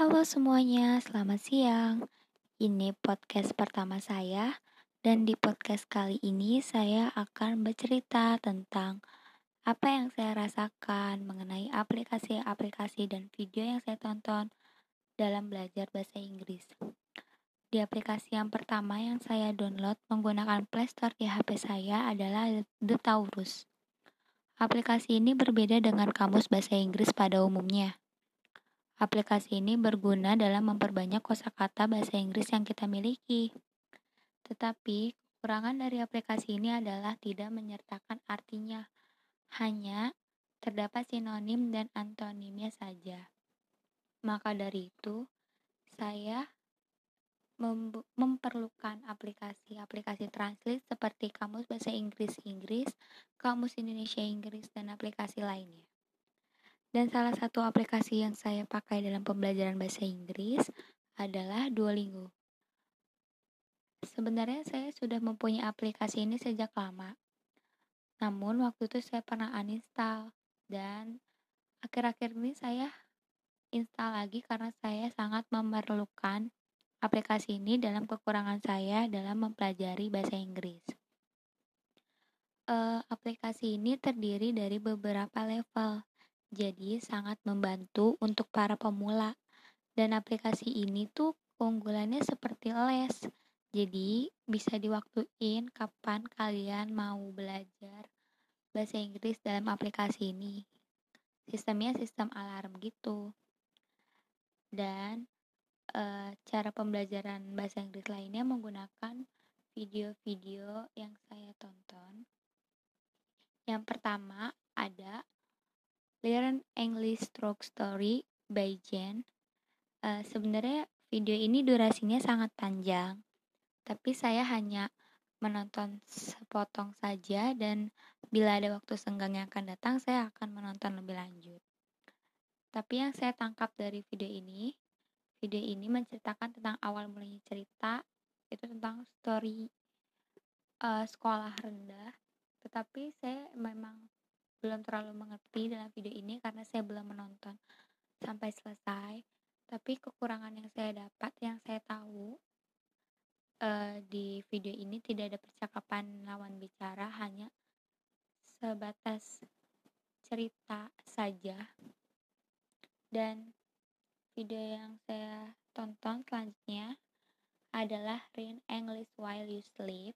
Halo semuanya, selamat siang. Ini podcast pertama saya, dan di podcast kali ini saya akan bercerita tentang apa yang saya rasakan mengenai aplikasi-aplikasi dan video yang saya tonton dalam belajar bahasa Inggris. Di aplikasi yang pertama yang saya download menggunakan Play Store di HP saya adalah The Taurus. Aplikasi ini berbeda dengan kamus bahasa Inggris pada umumnya. Aplikasi ini berguna dalam memperbanyak kosakata bahasa Inggris yang kita miliki. Tetapi, kekurangan dari aplikasi ini adalah tidak menyertakan artinya, hanya terdapat sinonim dan antonimnya saja. Maka dari itu, saya mem memperlukan aplikasi-aplikasi translate seperti Kamus Bahasa Inggris Inggris, Kamus Indonesia Inggris, dan aplikasi lainnya. Dan salah satu aplikasi yang saya pakai dalam pembelajaran bahasa Inggris adalah Duolingo. Sebenarnya saya sudah mempunyai aplikasi ini sejak lama. Namun waktu itu saya pernah uninstall dan akhir-akhir ini saya install lagi karena saya sangat memerlukan aplikasi ini dalam kekurangan saya dalam mempelajari bahasa Inggris. Uh, aplikasi ini terdiri dari beberapa level jadi sangat membantu untuk para pemula. Dan aplikasi ini tuh keunggulannya seperti les. Jadi bisa diwaktuin kapan kalian mau belajar bahasa Inggris dalam aplikasi ini. Sistemnya sistem alarm gitu. Dan e, cara pembelajaran bahasa Inggris lainnya menggunakan video-video yang saya tonton. Yang pertama ada Learn English Stroke Story by Jen. Uh, sebenarnya video ini durasinya sangat panjang, tapi saya hanya menonton sepotong saja dan bila ada waktu senggang yang akan datang, saya akan menonton lebih lanjut. Tapi yang saya tangkap dari video ini, video ini menceritakan tentang awal mulanya cerita, itu tentang story uh, sekolah rendah, tetapi saya memang belum terlalu mengerti dalam video ini karena saya belum menonton sampai selesai. Tapi kekurangan yang saya dapat, yang saya tahu uh, di video ini tidak ada percakapan lawan bicara, hanya sebatas cerita saja. Dan video yang saya tonton selanjutnya adalah Read English While You Sleep.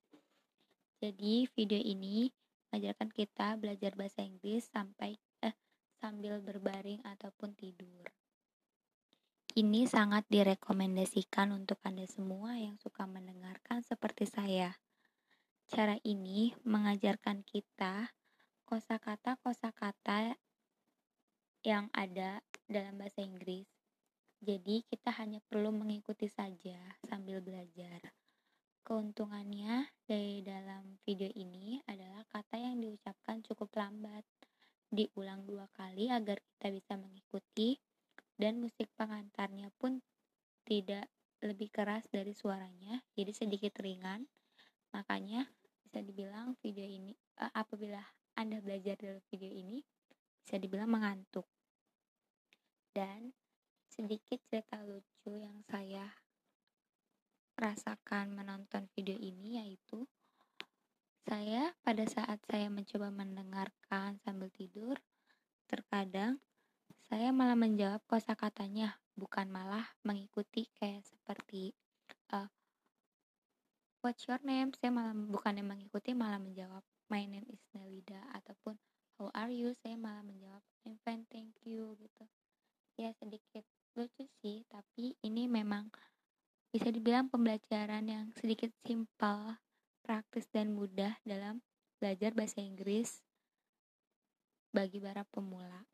Jadi video ini mengajarkan kita belajar bahasa Inggris sampai eh, sambil berbaring ataupun tidur. Ini sangat direkomendasikan untuk Anda semua yang suka mendengarkan seperti saya. Cara ini mengajarkan kita kosakata-kosakata yang ada dalam bahasa Inggris. Jadi, kita hanya perlu mengikuti saja sambil belajar. Keuntungannya dari dalam video ini adalah kata yang diucapkan cukup lambat, diulang dua kali agar kita bisa mengikuti, dan musik pengantarnya pun tidak lebih keras dari suaranya, jadi sedikit ringan. Makanya bisa dibilang video ini uh, apabila Anda belajar dalam video ini bisa dibilang mengantuk. Dan sedikit cerita lucu yang saya rasakan menonton video ini yaitu saya pada saat saya mencoba mendengarkan sambil tidur terkadang saya malah menjawab kosakatanya bukan malah mengikuti kayak seperti uh, what's your name? Saya malah bukannya mengikuti malah menjawab my name is Nelida ataupun how are you? Saya malah menjawab I'm fine thank you gitu. Ya sedikit lucu sih tapi ini memang bisa dibilang pembelajaran yang sedikit simpel, praktis dan mudah dalam belajar bahasa Inggris bagi para pemula.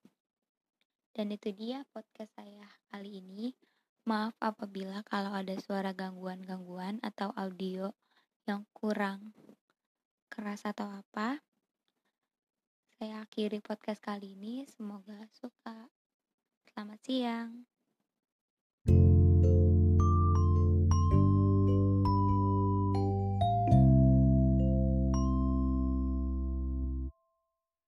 Dan itu dia podcast saya kali ini. Maaf apabila kalau ada suara gangguan-gangguan atau audio yang kurang keras atau apa. Saya akhiri podcast kali ini. Semoga suka. Selamat siang.